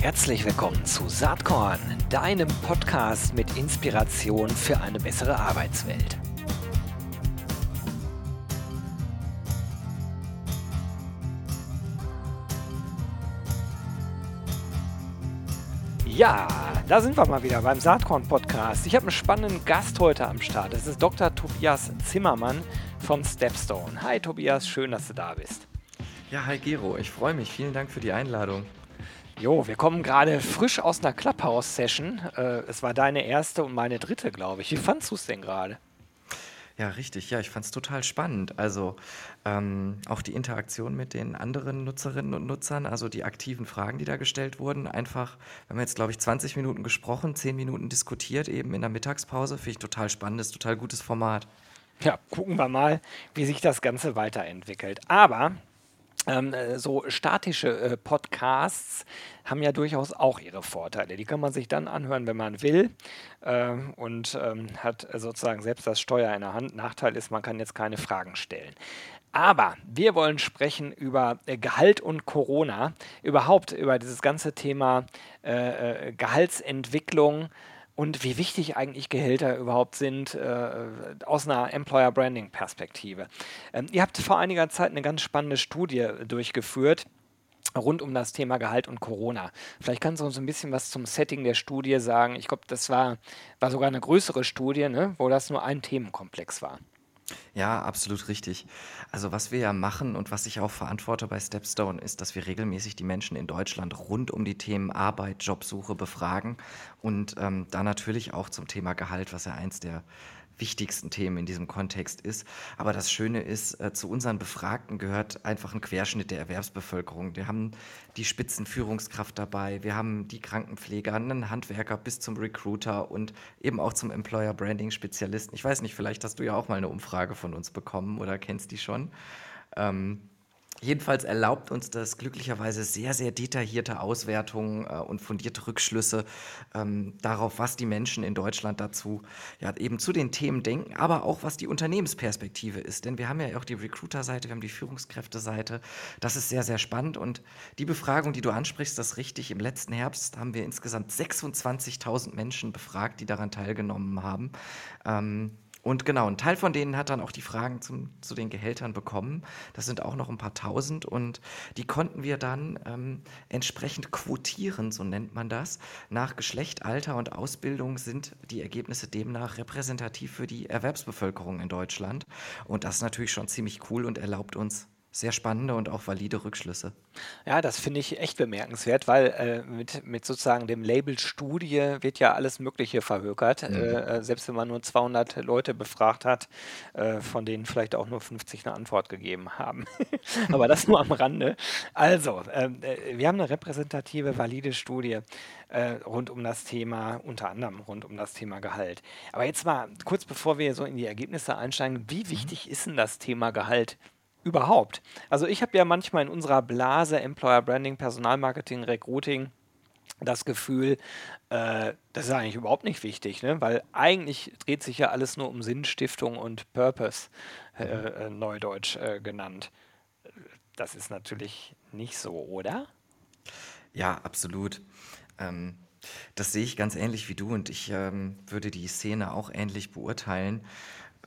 Herzlich willkommen zu Saatkorn, deinem Podcast mit Inspiration für eine bessere Arbeitswelt. Ja, da sind wir mal wieder beim Saatkorn-Podcast. Ich habe einen spannenden Gast heute am Start. Es ist Dr. Tobias Zimmermann von Stepstone. Hi Tobias, schön, dass du da bist. Ja, hi Gero, ich freue mich. Vielen Dank für die Einladung. Jo, wir kommen gerade frisch aus einer Clubhouse-Session. Äh, es war deine erste und meine dritte, glaube ich. Wie fandest du es denn gerade? Ja, richtig. Ja, ich fand es total spannend. Also ähm, auch die Interaktion mit den anderen Nutzerinnen und Nutzern, also die aktiven Fragen, die da gestellt wurden. Einfach, wir haben jetzt, glaube ich, 20 Minuten gesprochen, 10 Minuten diskutiert, eben in der Mittagspause. Finde ich total spannendes, total gutes Format. Ja, gucken wir mal, wie sich das Ganze weiterentwickelt. Aber ähm, äh, so statische äh, Podcasts haben ja durchaus auch ihre Vorteile. Die kann man sich dann anhören, wenn man will äh, und ähm, hat sozusagen selbst das Steuer in der Hand. Nachteil ist, man kann jetzt keine Fragen stellen. Aber wir wollen sprechen über äh, Gehalt und Corona, überhaupt über dieses ganze Thema äh, äh Gehaltsentwicklung und wie wichtig eigentlich Gehälter überhaupt sind äh, aus einer Employer Branding Perspektive. Ähm, ihr habt vor einiger Zeit eine ganz spannende Studie durchgeführt rund um das Thema Gehalt und Corona. Vielleicht kannst du uns ein bisschen was zum Setting der Studie sagen. Ich glaube, das war, war sogar eine größere Studie, ne, wo das nur ein Themenkomplex war. Ja, absolut richtig. Also was wir ja machen und was ich auch verantworte bei Stepstone, ist, dass wir regelmäßig die Menschen in Deutschland rund um die Themen Arbeit, Jobsuche befragen und ähm, da natürlich auch zum Thema Gehalt, was ja eins der wichtigsten Themen in diesem Kontext ist. Aber das Schöne ist, äh, zu unseren Befragten gehört einfach ein Querschnitt der Erwerbsbevölkerung. Wir haben die Spitzenführungskraft dabei, wir haben die Krankenpfleger, einen Handwerker bis zum Recruiter und eben auch zum Employer Branding Spezialisten. Ich weiß nicht, vielleicht hast du ja auch mal eine Umfrage von uns bekommen oder kennst die schon. Ähm, Jedenfalls erlaubt uns das glücklicherweise sehr, sehr detaillierte Auswertungen äh, und fundierte Rückschlüsse ähm, darauf, was die Menschen in Deutschland dazu ja, eben zu den Themen denken, aber auch was die Unternehmensperspektive ist. Denn wir haben ja auch die Recruiter-Seite, wir haben die Führungskräfte-Seite. Das ist sehr, sehr spannend. Und die Befragung, die du ansprichst, das ist richtig. Im letzten Herbst haben wir insgesamt 26.000 Menschen befragt, die daran teilgenommen haben. Ähm, und genau, ein Teil von denen hat dann auch die Fragen zum, zu den Gehältern bekommen. Das sind auch noch ein paar tausend und die konnten wir dann ähm, entsprechend quotieren, so nennt man das. Nach Geschlecht, Alter und Ausbildung sind die Ergebnisse demnach repräsentativ für die Erwerbsbevölkerung in Deutschland. Und das ist natürlich schon ziemlich cool und erlaubt uns sehr spannende und auch valide Rückschlüsse. Ja, das finde ich echt bemerkenswert, weil äh, mit, mit sozusagen dem Label Studie wird ja alles Mögliche verhökert. Mhm. Äh, äh selbst wenn man nur 200 Leute befragt hat, äh, von denen vielleicht auch nur 50 eine Antwort gegeben haben. Aber das nur am Rande. Also, ähm, äh, wir haben eine repräsentative, valide Studie äh, rund um das Thema, unter anderem rund um das Thema Gehalt. Aber jetzt mal kurz bevor wir so in die Ergebnisse einsteigen, wie mhm. wichtig mhm. ist denn das Thema Gehalt überhaupt. Also ich habe ja manchmal in unserer Blase Employer Branding, Personalmarketing, Recruiting das Gefühl, äh, das ist eigentlich überhaupt nicht wichtig, ne? weil eigentlich dreht sich ja alles nur um Sinnstiftung und Purpose, äh, äh, neudeutsch äh, genannt. Das ist natürlich nicht so, oder? Ja, absolut. Ähm, das sehe ich ganz ähnlich wie du und ich ähm, würde die Szene auch ähnlich beurteilen.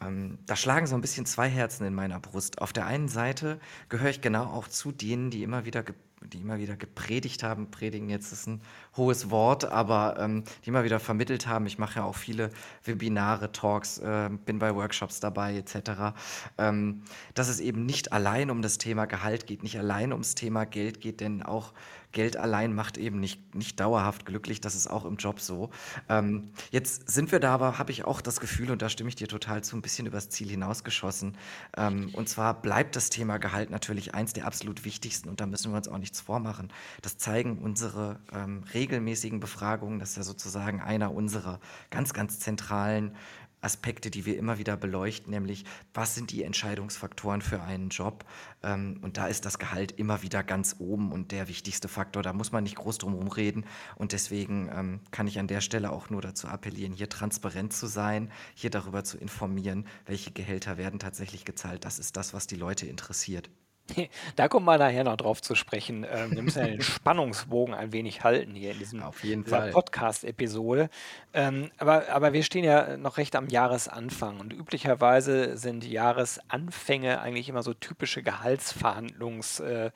Ähm, da schlagen so ein bisschen zwei Herzen in meiner Brust. Auf der einen Seite gehöre ich genau auch zu denen, die immer wieder die immer wieder gepredigt haben, predigen jetzt ist ein hohes Wort, aber ähm, die immer wieder vermittelt haben. Ich mache ja auch viele Webinare, Talks, äh, bin bei Workshops dabei etc. Ähm, dass es eben nicht allein um das Thema Gehalt geht, nicht allein ums Thema Geld geht, denn auch Geld allein macht eben nicht, nicht dauerhaft glücklich, das ist auch im Job so. Ähm, jetzt sind wir da aber, habe ich auch das Gefühl, und da stimme ich dir total zu, ein bisschen übers Ziel hinausgeschossen. Ähm, und zwar bleibt das Thema Gehalt natürlich eins der absolut wichtigsten und da müssen wir uns auch nichts vormachen. Das zeigen unsere ähm, regelmäßigen Befragungen, das ist ja sozusagen einer unserer ganz, ganz zentralen Aspekte, die wir immer wieder beleuchten, nämlich was sind die Entscheidungsfaktoren für einen Job. Ähm, und da ist das Gehalt immer wieder ganz oben und der wichtigste Faktor. Da muss man nicht groß drum reden. Und deswegen ähm, kann ich an der Stelle auch nur dazu appellieren, hier transparent zu sein, hier darüber zu informieren, welche Gehälter werden tatsächlich gezahlt. Das ist das, was die Leute interessiert. Da kommen wir nachher noch drauf zu sprechen. Ähm, wir müssen ja den Spannungsbogen ein wenig halten hier in diesem, Auf jeden dieser. Podcast-Episode. Ähm, aber, aber wir stehen ja noch recht am Jahresanfang und üblicherweise sind Jahresanfänge eigentlich immer so typische Gehaltsverhandlungsmonate.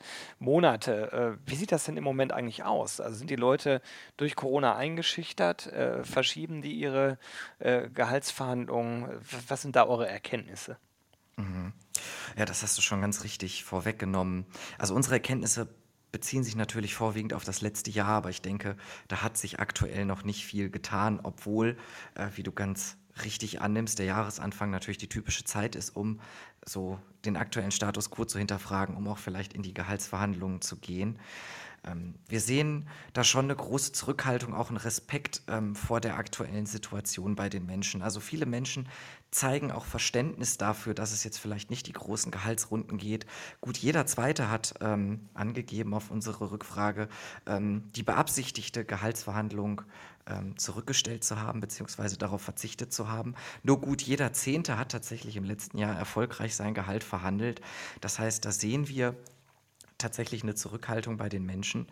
Äh, äh, wie sieht das denn im Moment eigentlich aus? Also sind die Leute durch Corona eingeschüchtert? Äh, verschieben die ihre äh, Gehaltsverhandlungen? Was sind da eure Erkenntnisse? Mhm. Ja, das hast du schon ganz richtig vorweggenommen. Also unsere Erkenntnisse beziehen sich natürlich vorwiegend auf das letzte Jahr, aber ich denke, da hat sich aktuell noch nicht viel getan, obwohl, äh, wie du ganz richtig annimmst, der Jahresanfang natürlich die typische Zeit ist, um so den aktuellen Status quo zu hinterfragen, um auch vielleicht in die Gehaltsverhandlungen zu gehen. Ähm, wir sehen da schon eine große Zurückhaltung, auch einen Respekt ähm, vor der aktuellen Situation bei den Menschen. Also viele Menschen zeigen auch Verständnis dafür, dass es jetzt vielleicht nicht die großen Gehaltsrunden geht. Gut, jeder Zweite hat ähm, angegeben auf unsere Rückfrage, die beabsichtigte Gehaltsverhandlung zurückgestellt zu haben, beziehungsweise darauf verzichtet zu haben. Nur gut, jeder Zehnte hat tatsächlich im letzten Jahr erfolgreich sein Gehalt verhandelt. Das heißt, da sehen wir, tatsächlich eine Zurückhaltung bei den Menschen,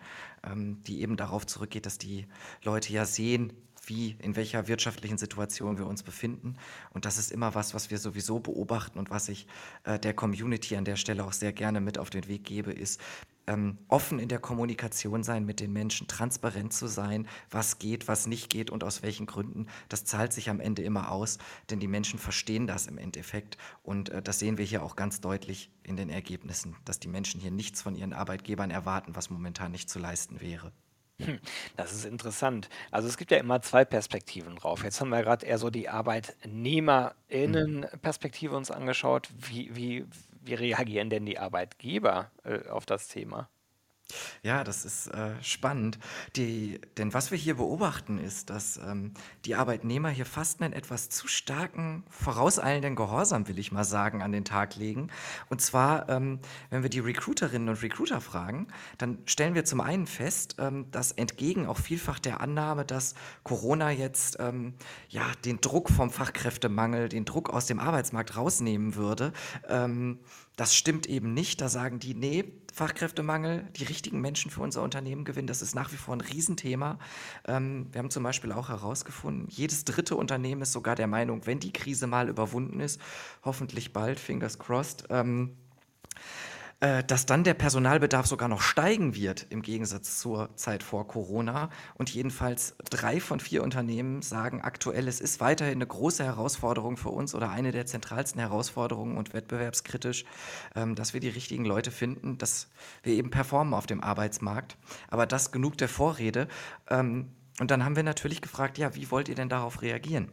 ähm, die eben darauf zurückgeht, dass die Leute ja sehen, wie, in welcher wirtschaftlichen Situation wir uns befinden. Und das ist immer was, was wir sowieso beobachten und was ich äh, der Community an der Stelle auch sehr gerne mit auf den Weg gebe, ist, ähm, offen in der Kommunikation sein mit den Menschen, transparent zu sein, was geht, was nicht geht und aus welchen Gründen. Das zahlt sich am Ende immer aus, denn die Menschen verstehen das im Endeffekt. Und äh, das sehen wir hier auch ganz deutlich in den Ergebnissen, dass die Menschen hier nichts von ihren Arbeitgebern erwarten, was momentan nicht zu leisten wäre. Hm, das ist interessant. Also es gibt ja immer zwei Perspektiven drauf. Jetzt haben wir gerade eher so die. ArbeitnehmerInnen-Perspektive uns angeschaut. Wie, wie, wie reagieren denn die Arbeitgeber äh, auf das Thema? Ja, das ist äh, spannend. Die, denn was wir hier beobachten, ist, dass ähm, die Arbeitnehmer hier fast einen etwas zu starken, vorauseilenden Gehorsam, will ich mal sagen, an den Tag legen. Und zwar, ähm, wenn wir die Recruiterinnen und Recruiter fragen, dann stellen wir zum einen fest, ähm, dass entgegen auch vielfach der Annahme, dass Corona jetzt ähm, ja, den Druck vom Fachkräftemangel, den Druck aus dem Arbeitsmarkt rausnehmen würde, ähm, das stimmt eben nicht. Da sagen die, nee, Fachkräftemangel, die richtigen Menschen für unser Unternehmen gewinnen, das ist nach wie vor ein Riesenthema. Ähm, wir haben zum Beispiel auch herausgefunden, jedes dritte Unternehmen ist sogar der Meinung, wenn die Krise mal überwunden ist, hoffentlich bald, fingers crossed, ähm, äh, dass dann der Personalbedarf sogar noch steigen wird im Gegensatz zur Zeit vor Corona. Und jedenfalls drei von vier Unternehmen sagen aktuell, es ist weiterhin eine große Herausforderung für uns oder eine der zentralsten Herausforderungen und wettbewerbskritisch, ähm, dass wir die richtigen Leute finden, dass wir eben performen auf dem Arbeitsmarkt. Aber das genug der Vorrede. Ähm, und dann haben wir natürlich gefragt, ja, wie wollt ihr denn darauf reagieren?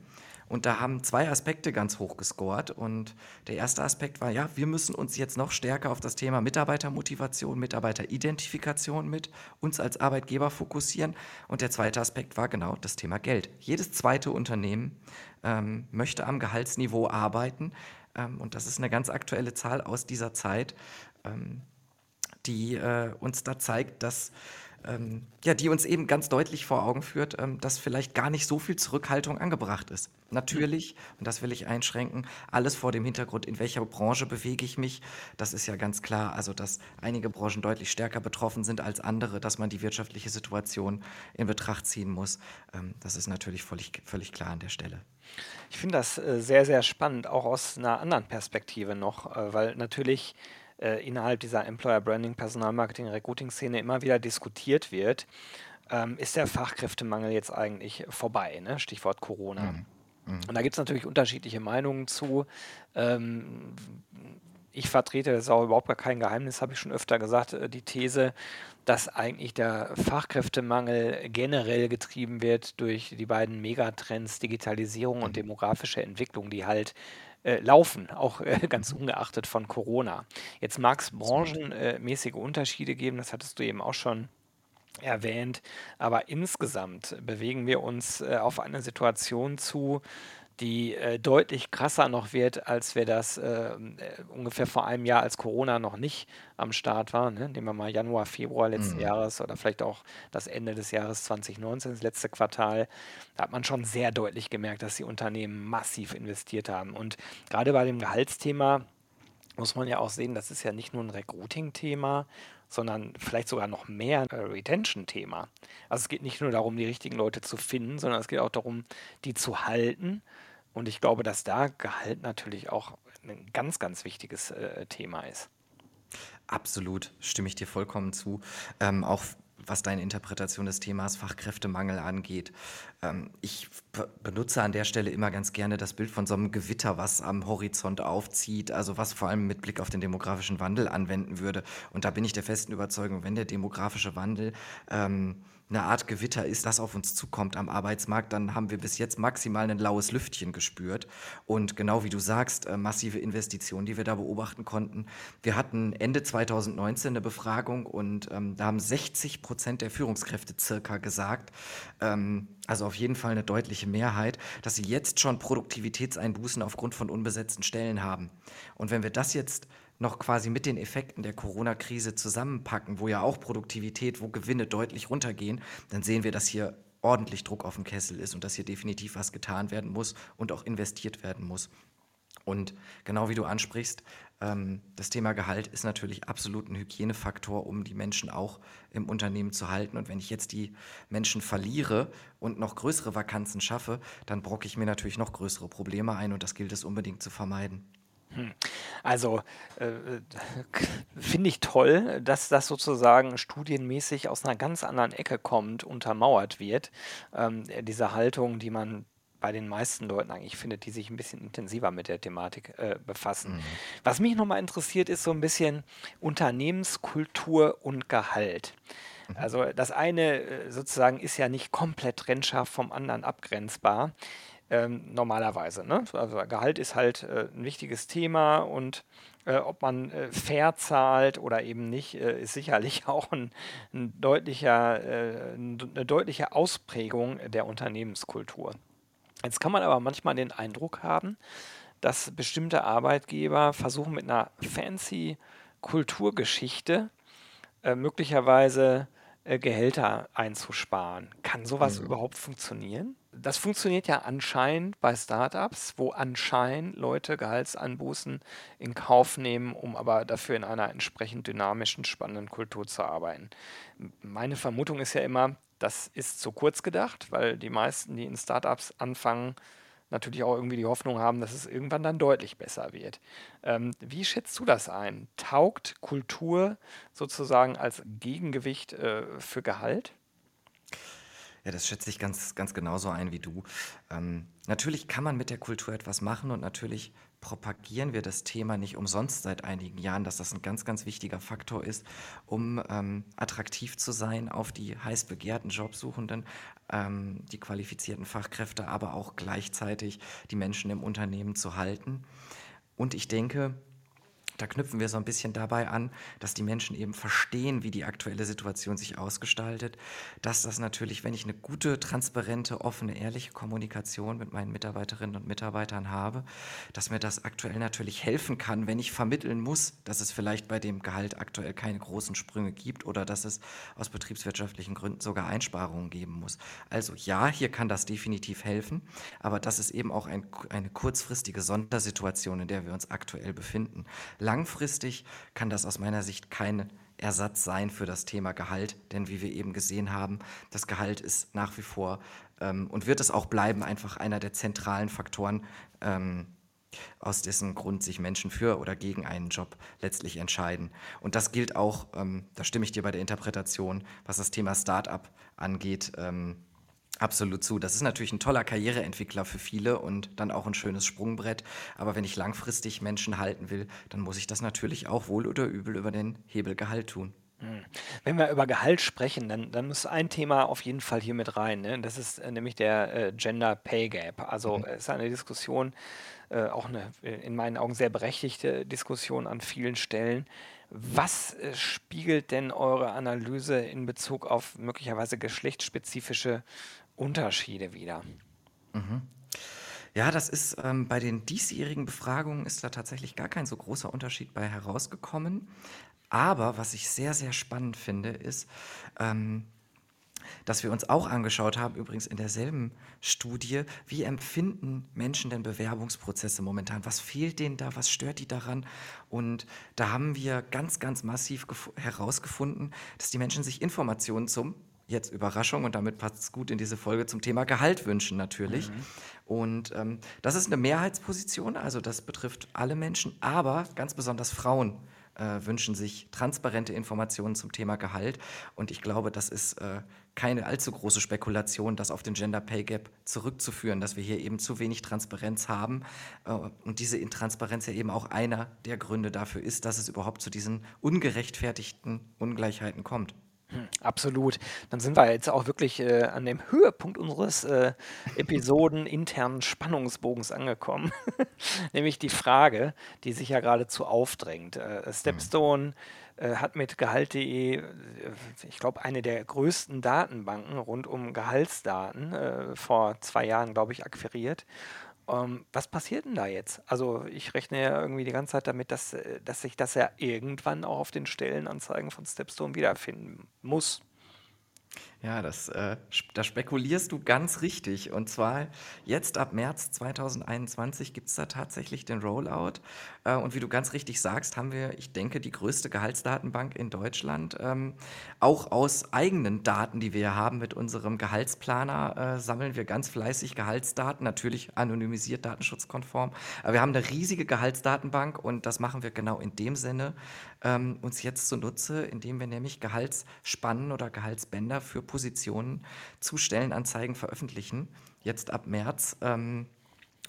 Und da haben zwei Aspekte ganz hoch gescored. Und der erste Aspekt war, ja, wir müssen uns jetzt noch stärker auf das Thema Mitarbeitermotivation, Mitarbeiteridentifikation mit uns als Arbeitgeber fokussieren. Und der zweite Aspekt war genau das Thema Geld. Jedes zweite Unternehmen ähm, möchte am Gehaltsniveau arbeiten. Ähm, und das ist eine ganz aktuelle Zahl aus dieser Zeit, ähm, die äh, uns da zeigt, dass ähm, ja, die uns eben ganz deutlich vor Augen führt, ähm, dass vielleicht gar nicht so viel Zurückhaltung angebracht ist. Natürlich, und das will ich einschränken, alles vor dem Hintergrund, in welcher Branche bewege ich mich. Das ist ja ganz klar, also dass einige Branchen deutlich stärker betroffen sind als andere, dass man die wirtschaftliche Situation in Betracht ziehen muss. Ähm, das ist natürlich völlig, völlig klar an der Stelle. Ich finde das äh, sehr, sehr spannend, auch aus einer anderen Perspektive noch, äh, weil natürlich äh, innerhalb dieser Employer Branding, Personalmarketing, Recruiting-Szene immer wieder diskutiert wird, ähm, ist der Fachkräftemangel jetzt eigentlich vorbei, ne? Stichwort Corona. Mhm. Mhm. Und da gibt es natürlich unterschiedliche Meinungen zu. Ähm, ich vertrete, das ist auch überhaupt gar kein Geheimnis, habe ich schon öfter gesagt, äh, die These, dass eigentlich der Fachkräftemangel generell getrieben wird durch die beiden Megatrends Digitalisierung und Mhm. demografische Entwicklung, die halt äh, laufen, auch äh, ganz ungeachtet von Corona. Jetzt mag es branchenmäßige Unterschiede geben, das hattest du eben auch schon erwähnt, aber insgesamt bewegen wir uns äh, auf eine Situation zu, die äh, deutlich krasser noch wird, als wir das äh, äh, ungefähr vor einem Jahr, als Corona noch nicht am Start war. Ne? Nehmen wir mal Januar, Februar letzten Mhm. Jahres oder vielleicht auch das Ende des Jahres 2019, das letzte Quartal. Da hat man schon sehr deutlich gemerkt, dass die Unternehmen massiv investiert haben. Und gerade bei dem Gehaltsthema muss man ja auch sehen, das ist ja nicht nur ein Recruiting-Thema, sondern vielleicht sogar noch mehr ein Retention-Thema. Also es geht nicht nur darum, die richtigen Leute zu finden, sondern es geht auch darum, die zu halten. Und ich glaube, dass da Gehalt natürlich auch ein ganz, ganz wichtiges äh, Thema ist. Absolut, stimme ich dir vollkommen zu. Ähm, auch was deine Interpretation des Themas Fachkräftemangel angeht. Ähm, ich benutze an der Stelle immer ganz gerne das Bild von so einem Gewitter, was am Horizont aufzieht, also was vor allem mit Blick auf den demografischen Wandel anwenden würde. Und da bin ich der festen Überzeugung, wenn der demografische Wandel ähm, eine Art Gewitter ist, das auf uns zukommt am Arbeitsmarkt, dann haben wir bis jetzt maximal ein laues Lüftchen gespürt. Und genau wie du sagst, äh, massive Investitionen, die wir da beobachten konnten. Wir hatten Ende 2019 eine Befragung und ähm, da haben 60 Prozent der Führungskräfte circa gesagt, ähm, also auf jeden Fall eine deutliche Mehrheit, dass sie jetzt schon Produktivitätseinbußen aufgrund von unbesetzten Stellen haben. Und wenn wir das jetzt noch quasi mit den Effekten der Corona-Krise zusammenpacken, wo ja auch Produktivität, wo Gewinne deutlich runtergehen, dann sehen wir, dass hier ordentlich Druck auf dem Kessel ist und dass hier definitiv was getan werden muss und auch investiert werden muss. Und genau wie du ansprichst, ähm, das Thema Gehalt ist natürlich absolut ein Hygienefaktor, um die Menschen auch im Unternehmen zu halten. Und wenn ich jetzt die Menschen verliere und noch größere Vakanzen schaffe, dann brocke ich mir natürlich noch größere Probleme ein und das gilt es unbedingt zu vermeiden. Also äh, finde ich toll, dass das sozusagen studienmäßig aus einer ganz anderen Ecke kommt, untermauert wird. Ähm, diese Haltung, die man bei den meisten Leuten eigentlich findet, die sich ein bisschen intensiver mit der Thematik äh, befassen. Mhm. Was mich nochmal interessiert, ist so ein bisschen Unternehmenskultur und Gehalt. Mhm. Also das eine äh, sozusagen ist ja nicht komplett trennscharf vom anderen abgrenzbar. Ähm, normalerweise. Ne? Also Gehalt ist halt äh, ein wichtiges Thema und äh, ob man äh, fair zahlt oder eben nicht, äh, ist sicherlich auch ein, ein deutlicher, äh, eine deutliche Ausprägung der Unternehmenskultur. Jetzt kann man aber manchmal den Eindruck haben, dass bestimmte Arbeitgeber versuchen mit einer fancy Kulturgeschichte äh, möglicherweise Gehälter einzusparen. Kann sowas mhm. überhaupt funktionieren? Das funktioniert ja anscheinend bei Startups, wo anscheinend Leute Gehaltsanbußen in Kauf nehmen, um aber dafür in einer entsprechend dynamischen, spannenden Kultur zu arbeiten. Meine Vermutung ist ja immer, das ist zu kurz gedacht, weil die meisten, die in Startups anfangen, natürlich auch irgendwie die Hoffnung haben, dass es irgendwann dann deutlich besser wird. Ähm, wie schätzt du das ein? Taugt Kultur sozusagen als Gegengewicht äh, für Gehalt? Ja, das schätze ich ganz, ganz genauso ein wie du. Ähm, natürlich kann man mit der Kultur etwas machen und natürlich propagieren wir das Thema nicht umsonst seit einigen Jahren, dass das ein ganz, ganz wichtiger Faktor ist, um ähm, attraktiv zu sein auf die heiß begehrten Jobsuchenden, ähm, die qualifizierten Fachkräfte, aber auch gleichzeitig die Menschen im Unternehmen zu halten. Und ich denke, da knüpfen wir so ein bisschen dabei an, dass die Menschen eben verstehen, wie die aktuelle Situation sich ausgestaltet, dass das natürlich, wenn ich eine gute, transparente, offene, ehrliche Kommunikation mit meinen Mitarbeiterinnen und Mitarbeitern habe, dass mir das aktuell natürlich helfen kann, wenn ich vermitteln muss, dass es vielleicht bei dem Gehalt aktuell keine großen Sprünge gibt oder dass es aus betriebswirtschaftlichen Gründen sogar Einsparungen geben muss. Also ja, hier kann das definitiv helfen, aber das ist eben auch ein, eine kurzfristige Sondersituation, in der wir uns aktuell befinden Langfristig kann das aus meiner Sicht kein Ersatz sein für das Thema Gehalt, denn wie wir eben gesehen haben, das Gehalt ist nach wie vor ähm, und wird es auch bleiben, einfach einer der zentralen Faktoren, ähm, aus dessen Grund sich Menschen für oder gegen einen Job letztlich entscheiden. Und das gilt auch, ähm, da stimme ich dir bei der Interpretation, was das Thema Start-up angeht. Ähm, Absolut zu. Das ist natürlich ein toller Karriereentwickler für viele und dann auch ein schönes Sprungbrett. Aber wenn ich langfristig Menschen halten will, dann muss ich das natürlich auch wohl oder übel über den Hebelgehalt tun. Hm. Wenn wir über Gehalt sprechen, dann, dann muss ein Thema auf jeden Fall hier mit rein. Ne? Das ist äh, nämlich der äh, Gender Pay Gap. Also mhm. es ist eine Diskussion, äh, auch eine äh, in meinen Augen sehr berechtigte Diskussion an vielen Stellen. Was äh, spiegelt denn eure Analyse in Bezug auf möglicherweise geschlechtsspezifische Unterschiede wieder. Mhm. Ja, das ist ähm, bei den diesjährigen Befragungen ist da tatsächlich gar kein so großer Unterschied bei herausgekommen. Aber was ich sehr, sehr spannend finde, ist, ähm, dass wir uns auch angeschaut haben, übrigens in derselben Studie, wie empfinden Menschen denn Bewerbungsprozesse momentan? Was fehlt denen da? Was stört die daran? Und da haben wir ganz, ganz massiv herausgefunden, dass die Menschen sich Informationen zum jetzt Überraschung und damit passt es gut in diese Folge zum Thema Gehalt wünschen natürlich. Mhm. Und ähm, das ist eine Mehrheitsposition, also das betrifft alle Menschen, aber ganz besonders Frauen äh, wünschen sich transparente Informationen zum Thema Gehalt. Und ich glaube, das ist äh, keine allzu große Spekulation, das auf den Gender Pay Gap zurückzuführen, dass wir hier eben zu wenig Transparenz haben. Äh, und diese Intransparenz ja eben auch einer der Gründe dafür ist, dass es überhaupt zu diesen ungerechtfertigten Ungleichheiten kommt. Hm, absolut. Dann sind wir jetzt auch wirklich äh, an dem Höhepunkt unseres äh, Episoden internen Spannungsbogens angekommen. Nämlich die Frage, die sich ja geradezu aufdrängt. Äh, Stepstone äh, hat mit Gehalt.de, äh, ich glaube, eine der größten Datenbanken rund um Gehaltsdaten äh, vor zwei Jahren, glaube ich, akquiriert. Ähm, was passiert denn da jetzt? Also ich rechne ja irgendwie die ganze Zeit damit, dass, äh, dass sich das ja irgendwann auch auf den Stellenanzeigen von Stepstone wiederfinden muss. Ja, das, äh, da spekulierst du ganz richtig. Und zwar jetzt ab März 2021 gibt es da tatsächlich den Rollout. Äh, und wie du ganz richtig sagst, haben wir, ich denke, die größte Gehaltsdatenbank in Deutschland. Ähm, auch aus eigenen Daten, die wir haben mit unserem Gehaltsplaner, äh, sammeln wir ganz fleißig Gehaltsdaten, natürlich anonymisiert, datenschutzkonform. Aber wir haben eine riesige Gehaltsdatenbank und das machen wir genau in dem Sinne ähm, uns jetzt zunutze, indem wir nämlich Gehaltsspannen oder Gehaltsbänder für Positionen zu Stellenanzeigen veröffentlichen, jetzt ab März. Ähm,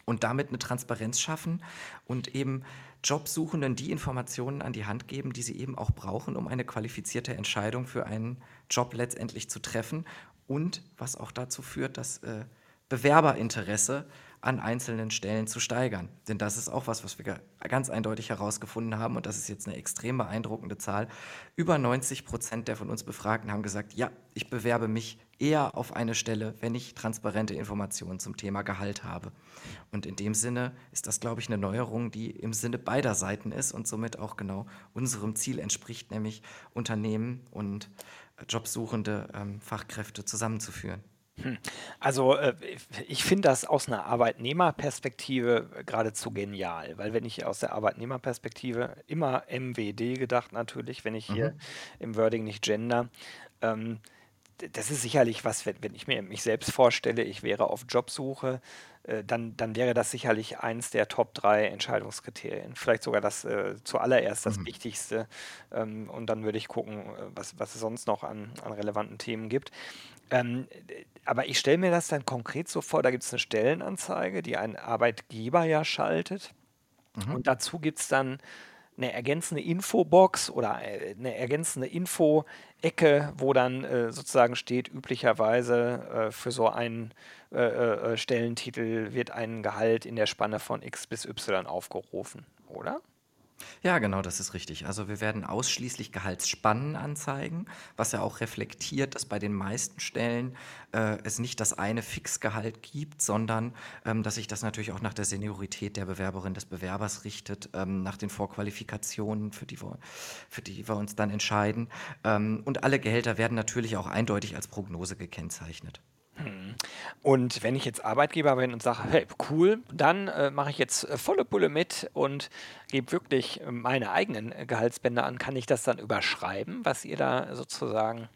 und damit eine Transparenz schaffen und eben Jobsuchenden die Informationen an die Hand geben, die sie eben auch brauchen, um eine qualifizierte Entscheidung für einen Job letztendlich zu treffen und was auch dazu führt, dass äh, Bewerberinteresse an einzelnen Stellen zu steigern. Denn das ist auch was, was wir ganz eindeutig herausgefunden haben und das ist jetzt eine extrem beeindruckende Zahl. Über 90 Prozent der von uns Befragten haben gesagt, ja, ich bewerbe mich eher auf eine Stelle, wenn ich transparente Informationen zum Thema Gehalt habe. Und in dem Sinne ist das, glaube ich, eine Neuerung, die im Sinne beider Seiten ist und somit auch genau unserem Ziel entspricht, nämlich Unternehmen und Jobsuchende ähm, Fachkräfte zusammenzuführen. Hm. Also äh, ich finde das aus einer Arbeitnehmerperspektive geradezu genial, weil wenn ich aus der Arbeitnehmerperspektive immer MWD gedacht natürlich, wenn ich hier mhm. im Wording nicht gender, ähm, das ist sicherlich was, wenn, wenn ich mir mich selbst vorstelle, ich wäre auf Jobsuche, äh, dann, dann wäre das sicherlich eins der Top 3 Entscheidungskriterien. Vielleicht sogar das äh, zuallererst das mhm. Wichtigste. Ähm, und dann würde ich gucken, äh, was, was es sonst noch an, an relevanten Themen gibt. Ähm, aber ich stelle mir das dann konkret so vor, da gibt es eine Stellenanzeige, die ein Arbeitgeber ja schaltet. Mhm. Und dazu gibt es dann eine ergänzende Infobox oder äh, eine ergänzende Info-Ecke, wo dann äh, sozusagen steht, üblicherweise äh, für so einen äh, äh, Stellentitel wird ein Gehalt in der Spanne von X bis Y aufgerufen, oder? Ja, genau, das ist richtig. Also wir werden ausschließlich Gehaltsspannen anzeigen, was ja auch reflektiert, dass bei den meisten Stellen äh, es nicht das eine Fixgehalt gibt, sondern ähm, dass sich das natürlich auch nach der Seniorität der Bewerberin des Bewerbers richtet, ähm, nach den Vorqualifikationen, für die wir, für die wir uns dann entscheiden. Ähm, und alle Gehälter werden natürlich auch eindeutig als Prognose gekennzeichnet. Und wenn ich jetzt Arbeitgeber bin und sage, hey, cool, dann äh, mache ich jetzt äh, volle Pulle mit und gebe wirklich äh, meine eigenen äh, Gehaltsbänder an, kann ich das dann überschreiben, was ihr da sozusagen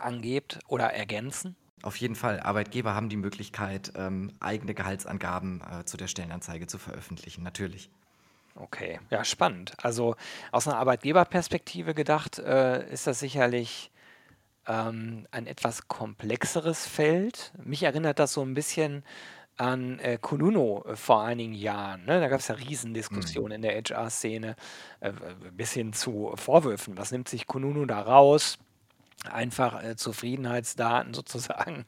angebt oder ergänzen? Auf jeden Fall, Arbeitgeber haben die Möglichkeit, ähm, eigene Gehaltsangaben äh, zu der Stellenanzeige zu veröffentlichen, natürlich. Okay, ja, spannend. Also aus einer Arbeitgeberperspektive gedacht, äh, ist das sicherlich ähm, ein etwas komplexeres Feld. Mich erinnert das so ein bisschen an äh, Konuno äh, vor einigen Jahren. Ne? Da gab es ja Riesendiskussionen mhm. in der HR-Szene, äh, bis hin zu Vorwürfen. Was nimmt sich Konuno da raus? Einfach äh, Zufriedenheitsdaten sozusagen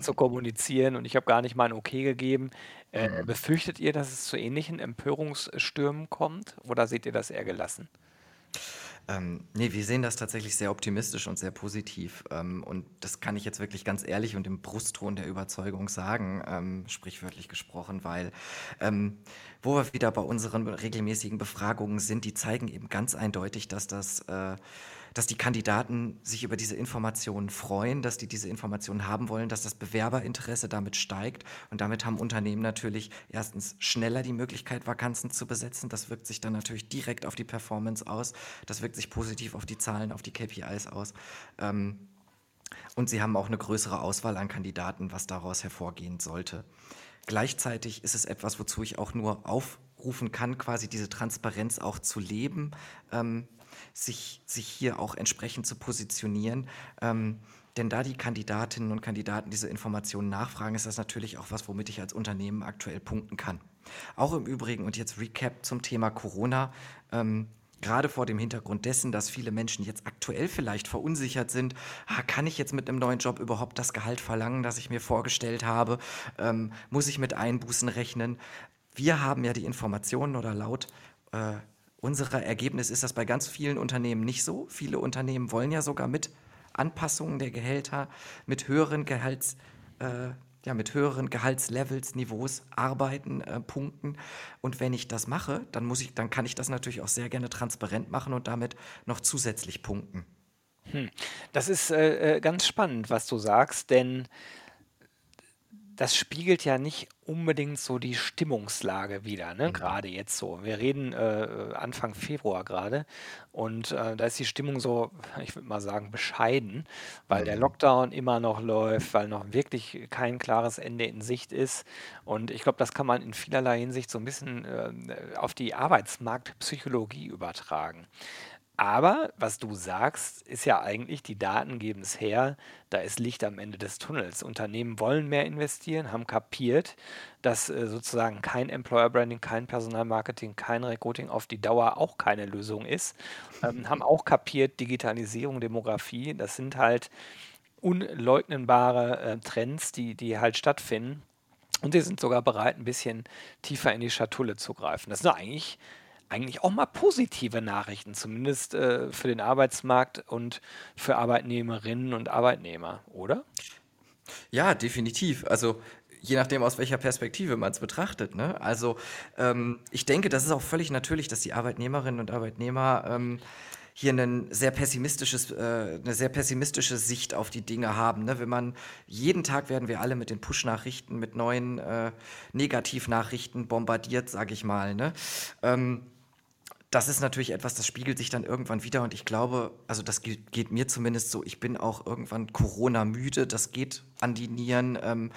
zu kommunizieren und ich habe gar nicht mal ein Okay gegeben. Äh, mhm. Befürchtet ihr, dass es zu ähnlichen Empörungsstürmen kommt oder seht ihr das eher gelassen? Ähm, ne, wir sehen das tatsächlich sehr optimistisch und sehr positiv. Ähm, und das kann ich jetzt wirklich ganz ehrlich und im Brustton der Überzeugung sagen, ähm, sprichwörtlich gesprochen, weil ähm, wo wir wieder bei unseren regelmäßigen Befragungen sind, die zeigen eben ganz eindeutig, dass das äh, dass die Kandidaten sich über diese Informationen freuen, dass die diese Informationen haben wollen, dass das Bewerberinteresse damit steigt. Und damit haben Unternehmen natürlich erstens schneller die Möglichkeit, Vakanzen zu besetzen. Das wirkt sich dann natürlich direkt auf die Performance aus. Das wirkt sich positiv auf die Zahlen, auf die KPIs aus. Ähm, und sie haben auch eine größere Auswahl an Kandidaten, was daraus hervorgehen sollte. Gleichzeitig ist es etwas, wozu ich auch nur aufrufen kann, quasi diese Transparenz auch zu leben. Ähm, sich, sich hier auch entsprechend zu positionieren. Ähm, denn da die Kandidatinnen und Kandidaten diese Informationen nachfragen, ist das natürlich auch was, womit ich als Unternehmen aktuell punkten kann. Auch im Übrigen, und jetzt Recap zum Thema Corona, ähm, gerade vor dem Hintergrund dessen, dass viele Menschen jetzt aktuell vielleicht verunsichert sind, ah, kann ich jetzt mit einem neuen Job überhaupt das Gehalt verlangen, das ich mir vorgestellt habe? Ähm, muss ich mit Einbußen rechnen? Wir haben ja die Informationen oder laut äh, unserer Ergebnis ist das bei ganz vielen Unternehmen nicht so. Viele Unternehmen wollen ja sogar mit Anpassungen der Gehälter, mit höheren Gehalts, äh, ja, mit höheren Gehaltslevels, Niveaus arbeiten, äh, punkten. Und wenn ich das mache, dann muss ich, dann kann ich das natürlich auch sehr gerne transparent machen und damit noch zusätzlich punkten. Hm. Das ist äh, äh ganz spannend, was du sagst, denn das spiegelt ja nicht unbedingt so die Stimmungslage wider, ne? Mhm. Gerade jetzt so. Wir reden äh, Anfang Februar gerade und äh, da ist die Stimmung so, ich würde mal sagen, bescheiden, weil der mhm. Lockdown immer noch läuft, weil noch wirklich kein klares Ende in Sicht ist. Und ich glaube, das kann man in vielerlei Hinsicht so ein bisschen äh, auf die Arbeitsmarktpsychologie übertragen. Aber was du sagst, ist ja eigentlich, die Daten geben es her, da ist Licht am Ende des Tunnels. Unternehmen wollen mehr investieren, haben kapiert, dass äh, sozusagen kein Employer Branding, kein Personalmarketing, kein Recruiting auf die Dauer auch keine Lösung ist. Ähm, haben auch kapiert, Digitalisierung, Demografie, das sind halt unleugnenbare äh, Trends, die, die halt stattfinden. Und sie sind sogar bereit, ein bisschen tiefer in die Schatulle zu greifen. Das ist eigentlich eigentlich auch mal positive Nachrichten, zumindest äh, für den Arbeitsmarkt und für Arbeitnehmerinnen und Arbeitnehmer, oder? Ja, definitiv. Also je nachdem, aus welcher Perspektive man es betrachtet. Ne? Also ähm, ich denke, das ist auch völlig natürlich, dass die Arbeitnehmerinnen und Arbeitnehmer ähm, hier ein sehr pessimistisches, äh, eine sehr pessimistische Sicht auf die Dinge haben. Ne? Wenn man jeden Tag werden wir alle mit den Push-Nachrichten, mit neuen äh, Negativnachrichten bombardiert, sage ich mal. Ne? Ähm, das ist natürlich etwas, das spiegelt sich dann irgendwann wieder und ich glaube, also das geht, geht mir zumindest so, ich bin auch irgendwann Corona-müde, das geht an die Nieren, ähm,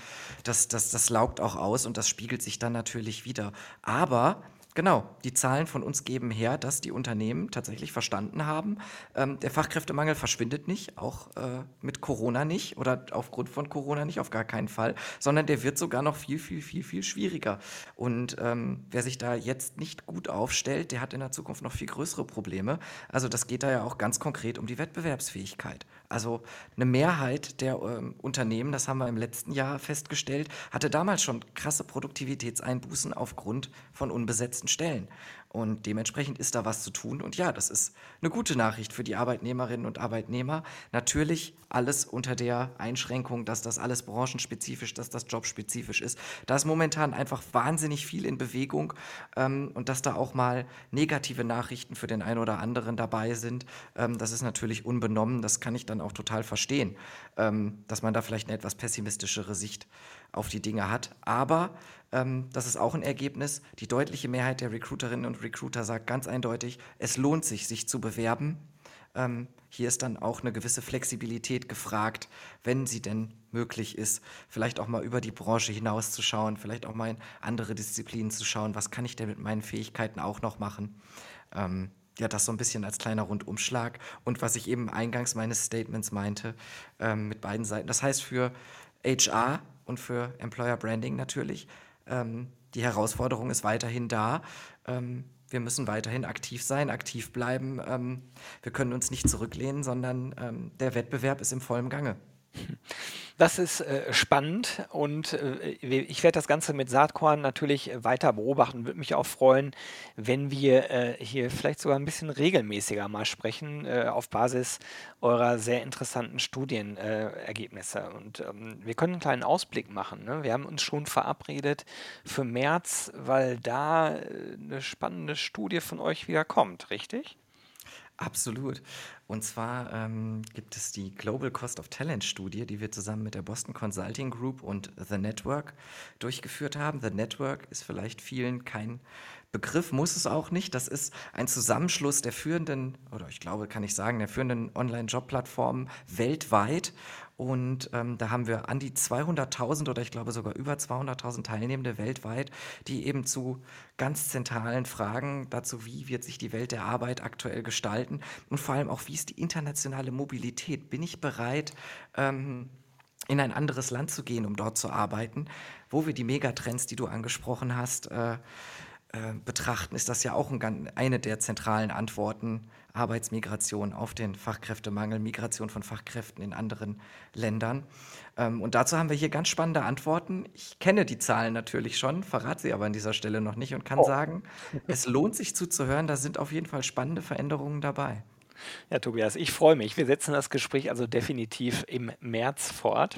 das, das, das laugt auch aus und das spiegelt sich dann natürlich wieder. Aber Genau, die Zahlen von uns geben her, dass die Unternehmen tatsächlich verstanden haben, ähm, der Fachkräftemangel verschwindet nicht, auch äh, mit Corona nicht oder aufgrund von Corona nicht, auf gar keinen Fall, sondern der wird sogar noch viel, viel, viel, viel schwieriger. Und ähm, wer sich da jetzt nicht gut aufstellt, der hat in der Zukunft noch viel größere Probleme. Also das geht da ja auch ganz konkret um die Wettbewerbsfähigkeit. Also eine Mehrheit der ähm, Unternehmen, das haben wir im letzten Jahr festgestellt, hatte damals schon krasse Produktivitätseinbußen aufgrund von unbesetzten Stellen. Und dementsprechend ist da was zu tun. Und ja, das ist eine gute Nachricht für die Arbeitnehmerinnen und Arbeitnehmer. Natürlich alles unter der Einschränkung, dass das alles branchenspezifisch, dass das jobspezifisch ist. Da ist momentan einfach wahnsinnig viel in Bewegung ähm, und dass da auch mal negative Nachrichten für den einen oder anderen dabei sind, ähm, das ist natürlich unbenommen. Das kann ich dann auch total verstehen, ähm, dass man da vielleicht eine etwas pessimistischere Sicht auf die Dinge hat. Aber ähm, das ist auch ein Ergebnis. Die deutliche Mehrheit der Recruiterinnen und Recruiter sagt ganz eindeutig, es lohnt sich, sich zu bewerben. Ähm, hier ist dann auch eine gewisse Flexibilität gefragt, wenn sie denn möglich ist, vielleicht auch mal über die Branche hinaus zu schauen, vielleicht auch mal in andere Disziplinen zu schauen, was kann ich denn mit meinen Fähigkeiten auch noch machen. Ähm, ja, das so ein bisschen als kleiner Rundumschlag. Und was ich eben eingangs meines Statements meinte, ähm, mit beiden Seiten. Das heißt für HR und für Employer Branding natürlich, ähm, die Herausforderung ist weiterhin da. Ähm, wir müssen weiterhin aktiv sein, aktiv bleiben. Ähm, wir können uns nicht zurücklehnen, sondern ähm, der Wettbewerb ist im vollen Gange. Das ist äh, spannend und äh, ich werde das Ganze mit Saatkorn natürlich weiter beobachten. Würde mich auch freuen, wenn wir äh, hier vielleicht sogar ein bisschen regelmäßiger mal sprechen äh, auf Basis eurer sehr interessanten Studienergebnisse. und ähm, wir können einen kleinen Ausblick machen. Ne? Wir haben uns schon verabredet für März, weil da äh, eine spannende Studie von euch wieder kommt, richtig? Absolut. Und zwar ähm, gibt es die Global Cost of Talent Studie, die wir zusammen mit der Boston Consulting Group und The Network durchgeführt haben. The Network ist vielleicht vielen kein Begriff, muss es auch nicht. Das ist ein Zusammenschluss der führenden, oder ich glaube, kann ich sagen, der führenden Online-Job-Plattformen weltweit. Und ähm, da haben wir an die 200.000 oder ich glaube sogar über 200.000 Teilnehmende weltweit, die eben zu ganz zentralen Fragen dazu, wie wird sich die Welt der Arbeit aktuell gestalten und vor allem auch, wie ist die internationale Mobilität? Bin ich bereit, ähm, in ein anderes Land zu gehen, um dort zu arbeiten, wo wir die Megatrends, die du angesprochen hast, äh, äh, betrachten, ist das ja auch ein, eine der zentralen Antworten Arbeitsmigration auf den Fachkräftemangel, Migration von Fachkräften in anderen Ländern. Ähm, und dazu haben wir hier ganz spannende Antworten. Ich kenne die Zahlen natürlich schon, verrate sie aber an dieser Stelle noch nicht und kann oh. sagen, es lohnt sich zuzuhören. Da sind auf jeden Fall spannende Veränderungen dabei. Ja, Tobias, ich freue mich. Wir setzen das Gespräch also definitiv im März fort.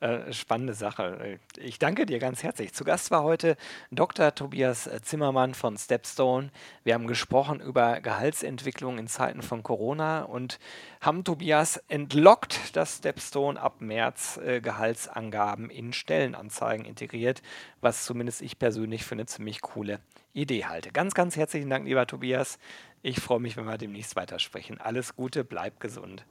Äh, spannende Sache. Ich danke dir ganz herzlich. Zu Gast war heute Dr. Tobias Zimmermann von Stepstone. Wir haben gesprochen über Gehaltsentwicklung in Zeiten von Corona und haben Tobias entlockt, dass Stepstone ab März äh, Gehaltsangaben in Stellenanzeigen integriert, was zumindest ich persönlich für eine ziemlich coole Idee halte. Ganz, ganz herzlichen Dank, lieber Tobias. Ich freue mich, wenn wir demnächst weitersprechen. Alles Gute, bleib gesund.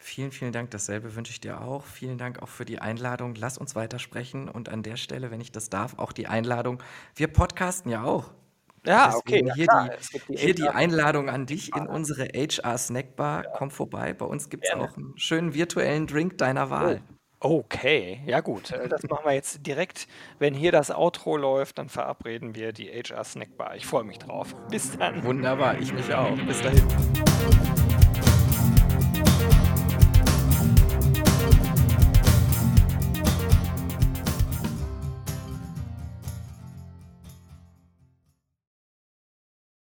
Vielen, vielen Dank. Dasselbe wünsche ich dir auch. Vielen Dank auch für die Einladung. Lass uns weitersprechen. Und an der Stelle, wenn ich das darf, auch die Einladung. Wir podcasten ja auch. Ja, okay. Hier, die, die, hier die, Einladung an dich in unsere HR Snackbar. Ja. Komm vorbei. Bei uns gibt es auch einen schönen virtuellen Drink deiner Wahl. Oh. Okay, ja gut. Äh, das machen wir jetzt direkt. Wenn hier das Outro läuft, dann verabreden wir die HR Snackbar. Ich freue mich drauf. Bis dann. Wunderbar, ich mich auch. Bis dahin.